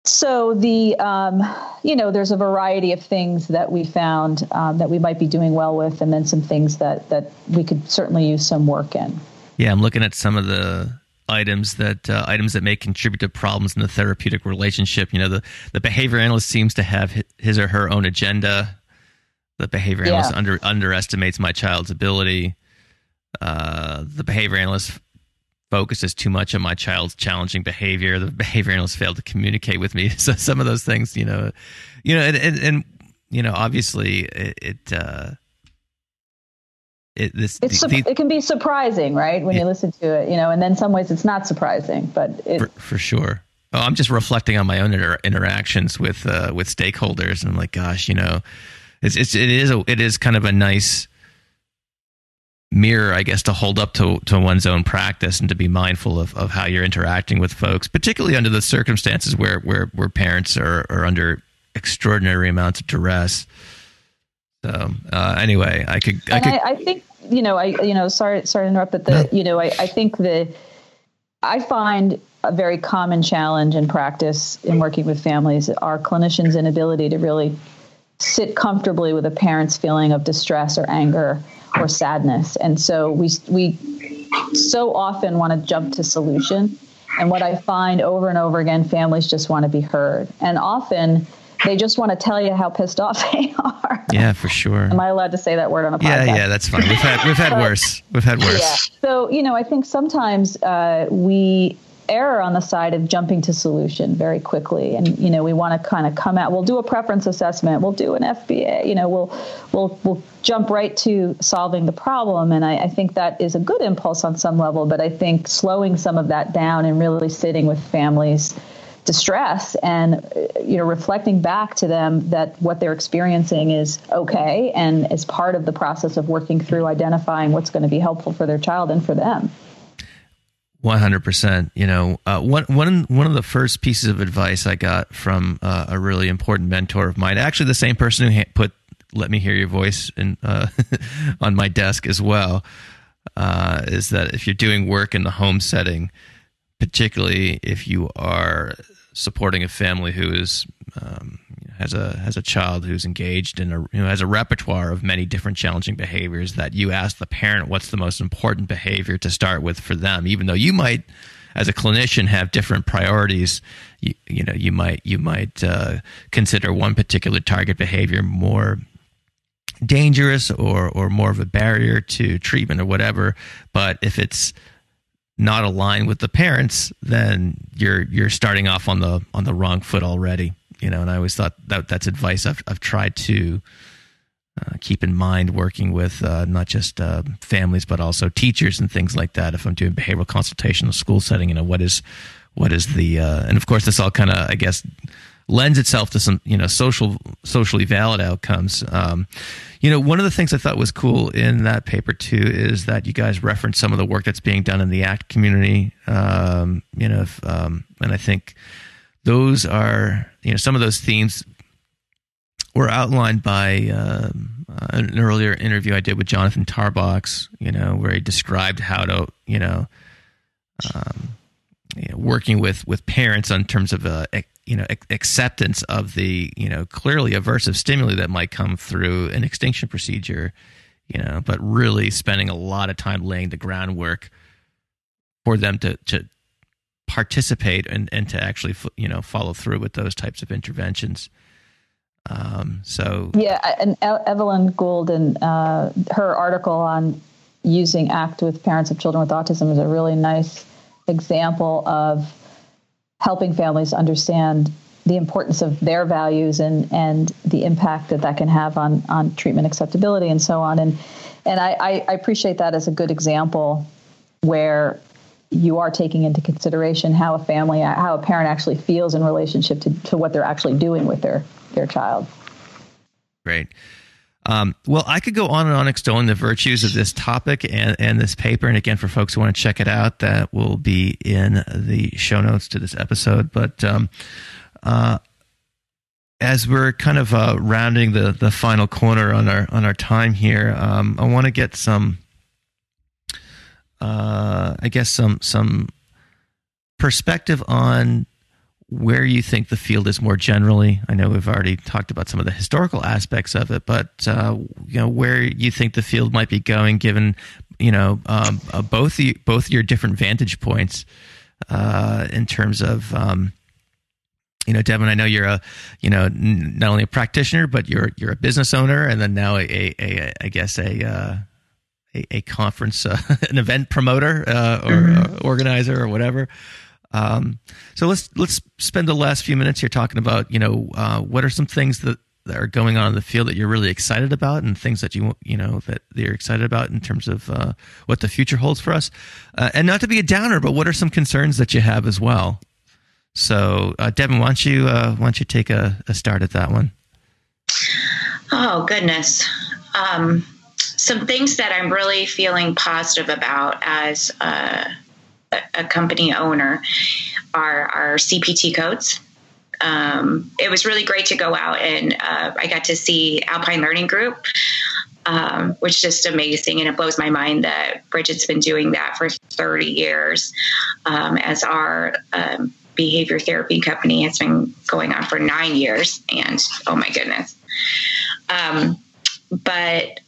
So the um, you know there's a variety of things that we found um, that we might be doing well with, and then some things that that we could certainly use some work in. Yeah, I'm looking at some of the items that uh, items that may contribute to problems in the therapeutic relationship. You know, the the behavior analyst seems to have his or her own agenda. The behavior analyst yeah. under underestimates my child's ability. Uh, the behavior analyst focuses too much on my child's challenging behavior. The behavior analyst failed to communicate with me. So some of those things, you know, you know, and and, and you know, obviously it. it uh, it, this, the, the, it can be surprising, right, when you listen to it, you know, and then some ways it's not surprising, but it, for, for sure. Oh, I'm just reflecting on my own inter- interactions with uh, with stakeholders, and I'm like, gosh, you know, it's, it's it is a, it is kind of a nice mirror, I guess, to hold up to to one's own practice and to be mindful of, of how you're interacting with folks, particularly under the circumstances where where where parents are are under extraordinary amounts of duress. So uh, anyway, I could. I, could I, I, think you know. I you know. Sorry, sorry to interrupt, but the no. you know. I, I think the. I find a very common challenge in practice in working with families are clinicians' inability to really sit comfortably with a parent's feeling of distress or anger or sadness, and so we we so often want to jump to solution. And what I find over and over again, families just want to be heard, and often they just want to tell you how pissed off they are. Yeah, for sure. Am I allowed to say that word on a podcast? Yeah, yeah, that's fine. We've had we've had worse. We've had worse. Yeah. So you know, I think sometimes uh, we err on the side of jumping to solution very quickly, and you know, we want to kind of come out. We'll do a preference assessment. We'll do an FBA. You know, we'll we'll we'll jump right to solving the problem, and I, I think that is a good impulse on some level. But I think slowing some of that down and really sitting with families distress and you know reflecting back to them that what they're experiencing is okay and is part of the process of working through identifying what's going to be helpful for their child and for them 100% you know uh, one, one, one of the first pieces of advice i got from uh, a really important mentor of mine actually the same person who put let me hear your voice in, uh, on my desk as well uh, is that if you're doing work in the home setting particularly if you are supporting a family who is um, has a has a child who's engaged in a who has a repertoire of many different challenging behaviors that you ask the parent what's the most important behavior to start with for them even though you might as a clinician have different priorities you, you know you might you might uh, consider one particular target behavior more dangerous or or more of a barrier to treatment or whatever but if it's not aligned with the parents, then you're you're starting off on the on the wrong foot already. You know, and I always thought that that's advice I've I've tried to uh, keep in mind working with uh, not just uh, families but also teachers and things like that. If I'm doing behavioral consultation in a school setting, you know, what is what is the uh, and of course this all kind of I guess lends itself to some you know social socially valid outcomes. Um, you know, one of the things I thought was cool in that paper too is that you guys reference some of the work that's being done in the ACT community. Um, you know, if, um, and I think those are you know some of those themes were outlined by uh, an earlier interview I did with Jonathan Tarbox. You know, where he described how to you know. Um, you know, working with with parents on terms of uh, you know acceptance of the you know clearly aversive stimuli that might come through an extinction procedure you know but really spending a lot of time laying the groundwork for them to to participate and and to actually you know follow through with those types of interventions. Um, so yeah and evelyn gould and uh, her article on using act with parents of children with autism is a really nice example of helping families understand the importance of their values and and the impact that that can have on on treatment acceptability and so on. And and I, I appreciate that as a good example where you are taking into consideration how a family how a parent actually feels in relationship to, to what they're actually doing with their their child great um, well, I could go on and on extolling the virtues of this topic and, and this paper. And again, for folks who want to check it out, that will be in the show notes to this episode. But um, uh, as we're kind of uh, rounding the, the final corner on our on our time here, um, I want to get some, uh, I guess some some perspective on where you think the field is more generally. I know we've already talked about some of the historical aspects of it, but uh, you know where you think the field might be going, given you know um, uh, both the, both your different vantage points uh, in terms of. Um, you know, Devon, I know you're a, you know, not only a practitioner, but you're you're a business owner, and then now a, a, a I guess a uh, a, a, conference, uh, an event promoter uh, or mm-hmm. organizer or whatever. Um, so let's let's spend the last few minutes here talking about you know uh, what are some things that, that are going on in the field that you're really excited about, and things that you you know that you're excited about in terms of uh, what the future holds for us, uh, and not to be a downer, but what are some concerns that you have as well. So, uh, Devon, why don't you uh, why don't you take a, a, start at that one? Oh goodness. Um, some things that I'm really feeling positive about as uh, a company owner are our CPT codes. Um, it was really great to go out and uh, I got to see Alpine Learning Group, um, which is just amazing. And it blows my mind that Bridget's been doing that for 30 years um, as our um, behavior therapy company has been going on for nine years. And oh my goodness. Um, but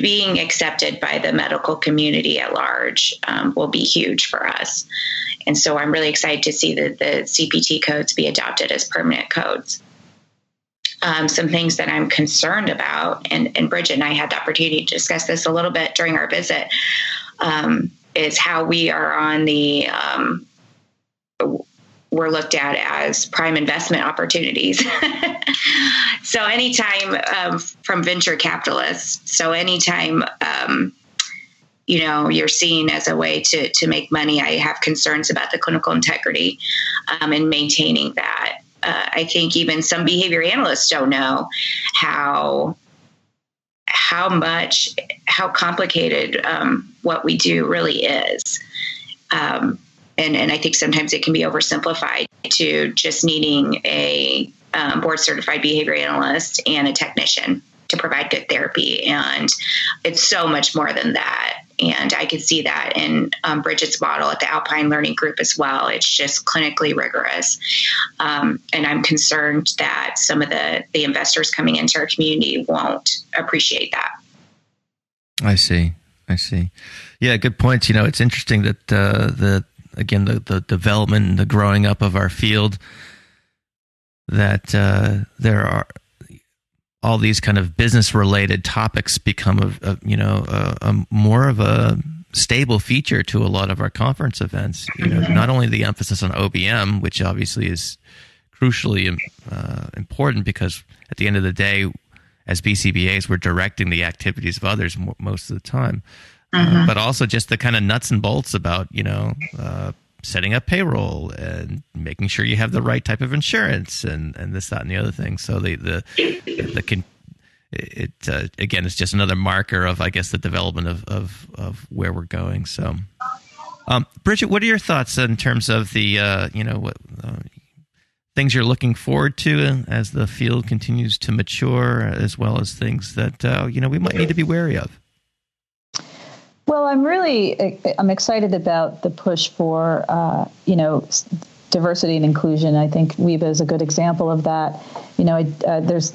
being accepted by the medical community at large um, will be huge for us. And so I'm really excited to see that the CPT codes be adopted as permanent codes. Um, some things that I'm concerned about, and, and Bridget and I had the opportunity to discuss this a little bit during our visit, um, is how we are on the um, we're looked at as prime investment opportunities. so anytime um, from venture capitalists, so anytime um, you know you're seen as a way to to make money, I have concerns about the clinical integrity um, and maintaining that. Uh, I think even some behavior analysts don't know how how much how complicated um, what we do really is. Um, and, and I think sometimes it can be oversimplified to just needing a um, board certified behavior analyst and a technician to provide good therapy. And it's so much more than that. And I could see that in um, Bridget's model at the Alpine Learning Group as well. It's just clinically rigorous. Um, and I'm concerned that some of the, the investors coming into our community won't appreciate that. I see. I see. Yeah, good points. You know, it's interesting that uh, the again the, the development and the growing up of our field that uh, there are all these kind of business related topics become a, a you know a, a, more of a stable feature to a lot of our conference events. You know not only the emphasis on obm which obviously is crucially uh, important because at the end of the day as bcbas we're directing the activities of others most of the time uh, but also just the kind of nuts and bolts about you know uh, setting up payroll and making sure you have the right type of insurance and and this that and the other thing. So the the the can it uh, again it's just another marker of I guess the development of of, of where we're going. So. Um, Bridget, what are your thoughts in terms of the uh, you know what uh, things you're looking forward to as the field continues to mature, as well as things that uh, you know we might need to be wary of? Well, I'm really I'm excited about the push for uh, you know diversity and inclusion. I think WIBA is a good example of that. You know, uh, there's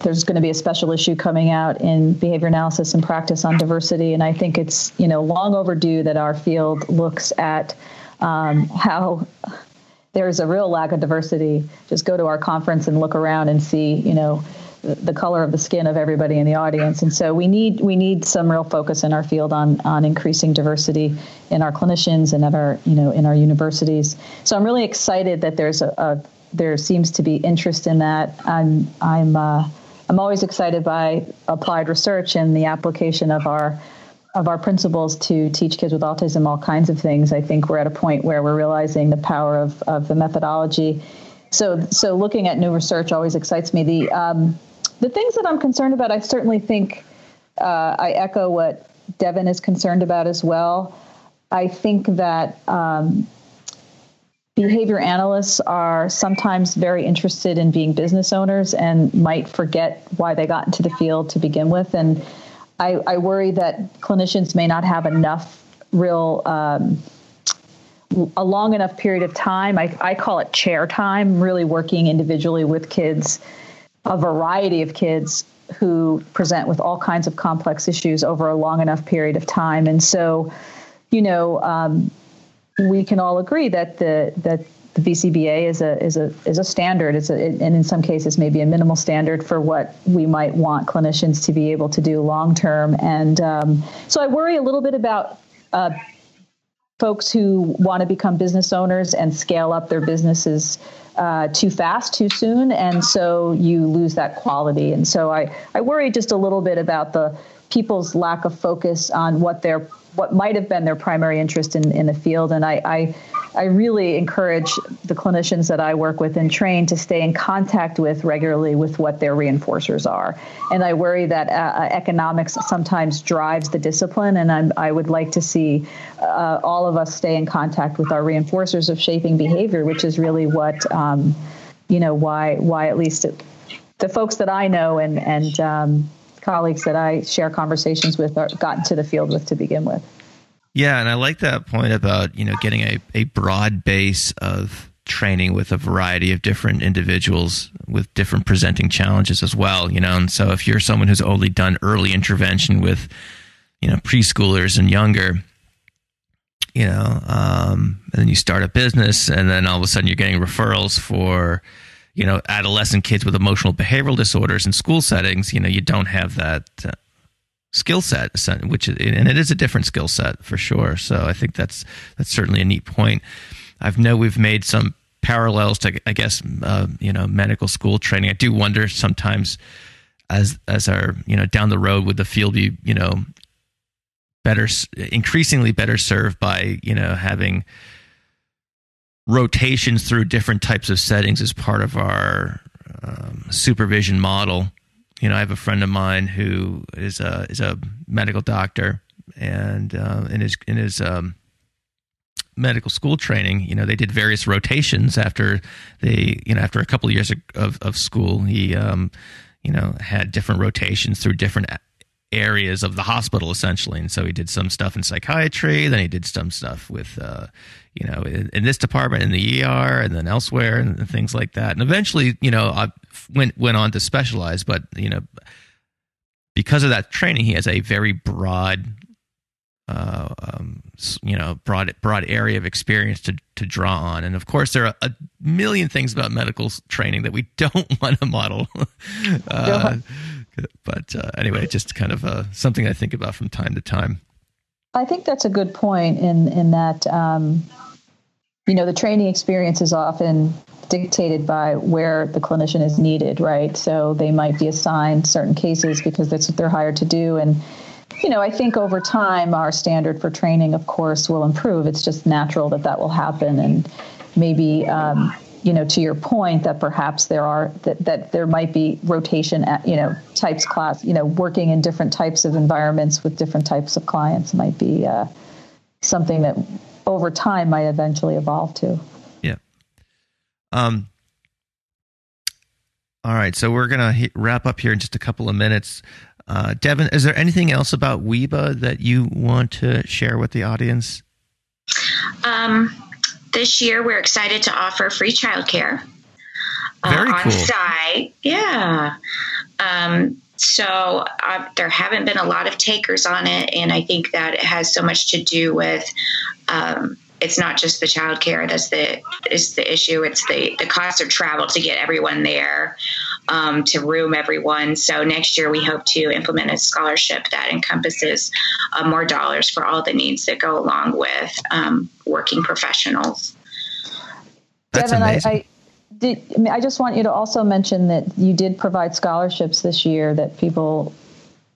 there's going to be a special issue coming out in behavior analysis in practice on diversity, and I think it's you know long overdue that our field looks at um, how there's a real lack of diversity. Just go to our conference and look around and see you know the color of the skin of everybody in the audience. And so we need we need some real focus in our field on on increasing diversity in our clinicians and at our you know in our universities. So I'm really excited that there's a, a there seems to be interest in that. I'm I'm uh, I'm always excited by applied research and the application of our of our principles to teach kids with autism all kinds of things. I think we're at a point where we're realizing the power of, of the methodology. So, so looking at new research always excites me. The um, the things that I'm concerned about, I certainly think uh, I echo what Devon is concerned about as well. I think that um, behavior analysts are sometimes very interested in being business owners and might forget why they got into the field to begin with. And I, I worry that clinicians may not have enough real. Um, a long enough period of time. I, I call it chair time, really working individually with kids a variety of kids who present with all kinds of complex issues over a long enough period of time. And so, you know, um, we can all agree that the that the BCBA is a is a is a standard. It's a, and in some cases maybe a minimal standard for what we might want clinicians to be able to do long term. And um, so I worry a little bit about. Uh, folks who want to become business owners and scale up their businesses uh, too fast, too soon, and so you lose that quality. And so I, I worry just a little bit about the people's lack of focus on what their what might have been their primary interest in, in the field. And I, I I really encourage the clinicians that I work with and train to stay in contact with regularly with what their reinforcers are. And I worry that uh, uh, economics sometimes drives the discipline, and I'm, i would like to see uh, all of us stay in contact with our reinforcers of shaping behavior, which is really what um, you know why why at least it, the folks that I know and and um, colleagues that I share conversations with are, got into the field with to begin with. Yeah, and I like that point about you know getting a, a broad base of training with a variety of different individuals with different presenting challenges as well. You know, and so if you're someone who's only done early intervention with you know preschoolers and younger, you know, um, and then you start a business, and then all of a sudden you're getting referrals for you know adolescent kids with emotional behavioral disorders in school settings. You know, you don't have that. Uh, skill set, which and it is a different skill set for sure. So I think that's that's certainly a neat point. I've know we've made some parallels to, I guess, uh, you know, medical school training. I do wonder sometimes, as as our you know down the road, would the field be you know better, increasingly better served by you know having rotations through different types of settings as part of our um, supervision model you know, I have a friend of mine who is a is a medical doctor, and uh, in his in his um, medical school training, you know, they did various rotations after they, you know, after a couple of years of of, school, he, um, you know, had different rotations through different areas of the hospital essentially. And so he did some stuff in psychiatry then he did some stuff with uh, you know in, in, this department in the er and then elsewhere and things like that. And eventually you know i went went on to specialize but you know because of that training he has a very broad uh, um, you know broad broad area of experience to to draw on. And of course there are a million things about medical training that we don't want to model. Uh, but uh, anyway, just kind of uh, something I think about from time to time. I think that's a good point in in that um, you know the training experience is often dictated by where the clinician is needed, right? So they might be assigned certain cases because that's what they're hired to do, and you know I think over time our standard for training, of course, will improve. It's just natural that that will happen, and maybe. Um, you know, to your point that perhaps there are that, that there might be rotation at, you know, types class, you know, working in different types of environments with different types of clients might be uh, something that over time might eventually evolve to. Um, all right. So we're going to wrap up here in just a couple of minutes. Uh, Devon, is there anything else about WIBA that you want to share with the audience? Um, this year, we're excited to offer free childcare uh, Very on site. Yeah. Um, so uh, there haven't been a lot of takers on it, and I think that it has so much to do with. Um, it's not just the childcare that's the is the issue. It's the the cost of travel to get everyone there, um, to room everyone. So next year we hope to implement a scholarship that encompasses uh, more dollars for all the needs that go along with um, working professionals. That's Devon, amazing. I, I did, I, mean, I just want you to also mention that you did provide scholarships this year that people.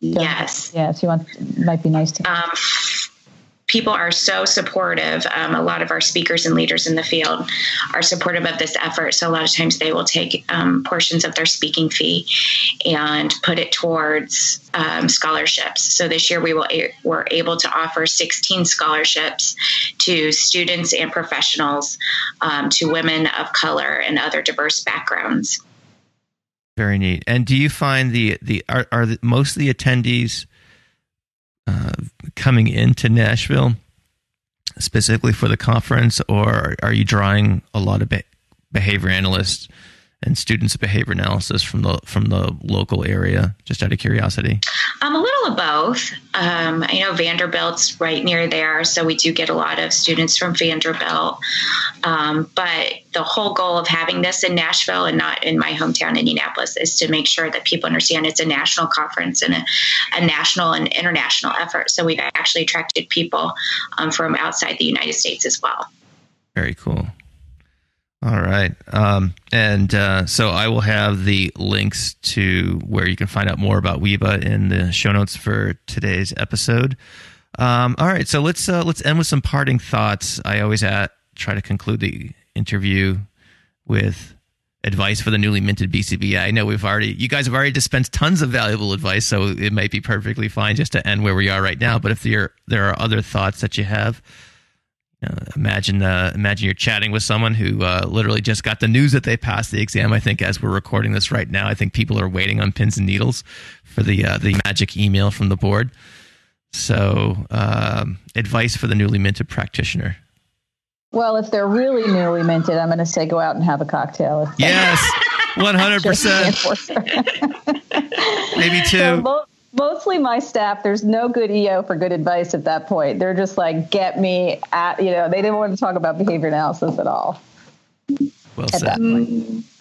Yes. Yeah, if you want, might be nice to. Um, people are so supportive. Um, a lot of our speakers and leaders in the field are supportive of this effort. So a lot of times they will take um, portions of their speaking fee and put it towards um, scholarships. So this year we will we're able to offer 16 scholarships to students and professionals, um, to women of color and other diverse backgrounds. Very neat. And do you find the the are, are the, most of the attendees uh, coming into Nashville specifically for the conference, or are you drawing a lot of be- behavior analysts and students behavior analysis from the from the local area? Just out of curiosity. Um, a little of both. Um, I know Vanderbilt's right near there, so we do get a lot of students from Vanderbilt. Um, but the whole goal of having this in Nashville and not in my hometown, Indianapolis, is to make sure that people understand it's a national conference and a, a national and international effort. So we've actually attracted people um, from outside the United States as well. Very cool. All right. Um, and uh, so I will have the links to where you can find out more about WIBA in the show notes for today's episode. Um, all right. So let's uh, let's end with some parting thoughts. I always at, try to conclude the interview with advice for the newly minted BCBA. I know we've already, you guys have already dispensed tons of valuable advice, so it might be perfectly fine just to end where we are right now. But if there there are other thoughts that you have, uh, imagine uh, imagine you're chatting with someone who uh, literally just got the news that they passed the exam. I think as we're recording this right now, I think people are waiting on pins and needles for the uh, the magic email from the board. So, um, advice for the newly minted practitioner. Well, if they're really newly minted, I'm going to say go out and have a cocktail. Yes, one hundred percent. Maybe two. So mostly my staff. There's no good EO for good advice at that point. They're just like, get me at. You know, they didn't want to talk about behavior analysis at all. Well at said.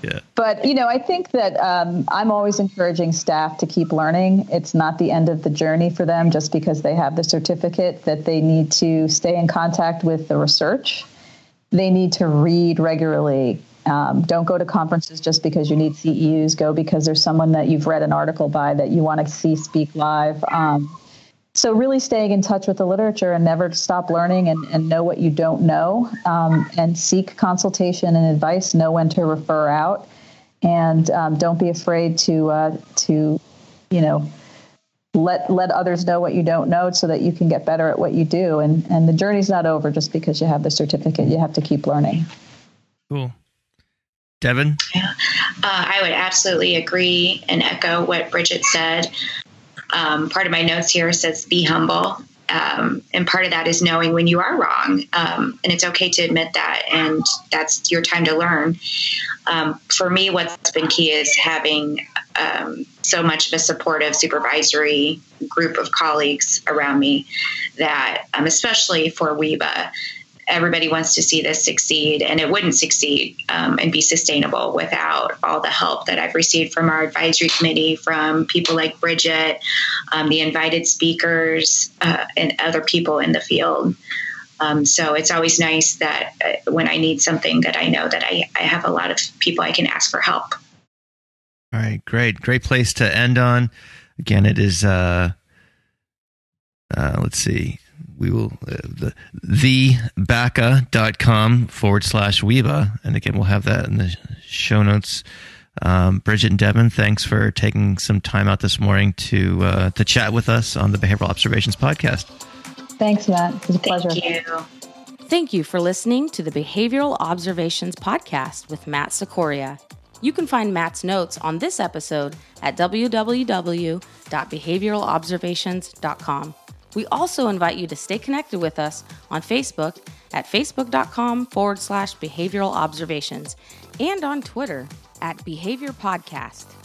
Yeah. But you know, I think that um, I'm always encouraging staff to keep learning. It's not the end of the journey for them just because they have the certificate. That they need to stay in contact with the research. They need to read regularly. Um, don't go to conferences just because you need CEUs. Go because there's someone that you've read an article by that you want to see speak live. Um, so really staying in touch with the literature and never stop learning and, and know what you don't know um, and seek consultation and advice know when to refer out and um, don't be afraid to uh, to you know let let others know what you don't know so that you can get better at what you do and and the journey's not over just because you have the certificate you have to keep learning Cool. Devon? Yeah. Uh, I would absolutely agree and echo what Bridget said. Um, part of my notes here says be humble. Um, and part of that is knowing when you are wrong. Um, and it's okay to admit that. And that's your time to learn. Um, for me, what's been key is having um, so much of a supportive supervisory group of colleagues around me that, um, especially for WIBA, everybody wants to see this succeed, and it wouldn't succeed um, and be sustainable without all the help that I've received from our advisory committee, from people like Bridget, um, the invited speakers, uh, and other people in the field. Um, so it's always nice that uh, when I need something, that I know that I, I have a lot of people I can ask for help. All right, great. Great place to end on. Again, it is, uh, uh, let's see, we will, uh, the, thebaca.com forward slash Weba. And again, we'll have that in the show notes. Um, Bridget and Devon, thanks for taking some time out this morning to uh, to chat with us on the Behavioral Observations podcast. thanks matt it was a pleasure Thank you. Thank you for listening to the Behavioral Observations Podcast with Matt Cicoria. You can find Matt's notes on this episode at www.behavioralobservations.com. We also invite you to stay connected with us on Facebook at facebook.com forward slash behavioral observations and on Twitter at Behavior Podcast.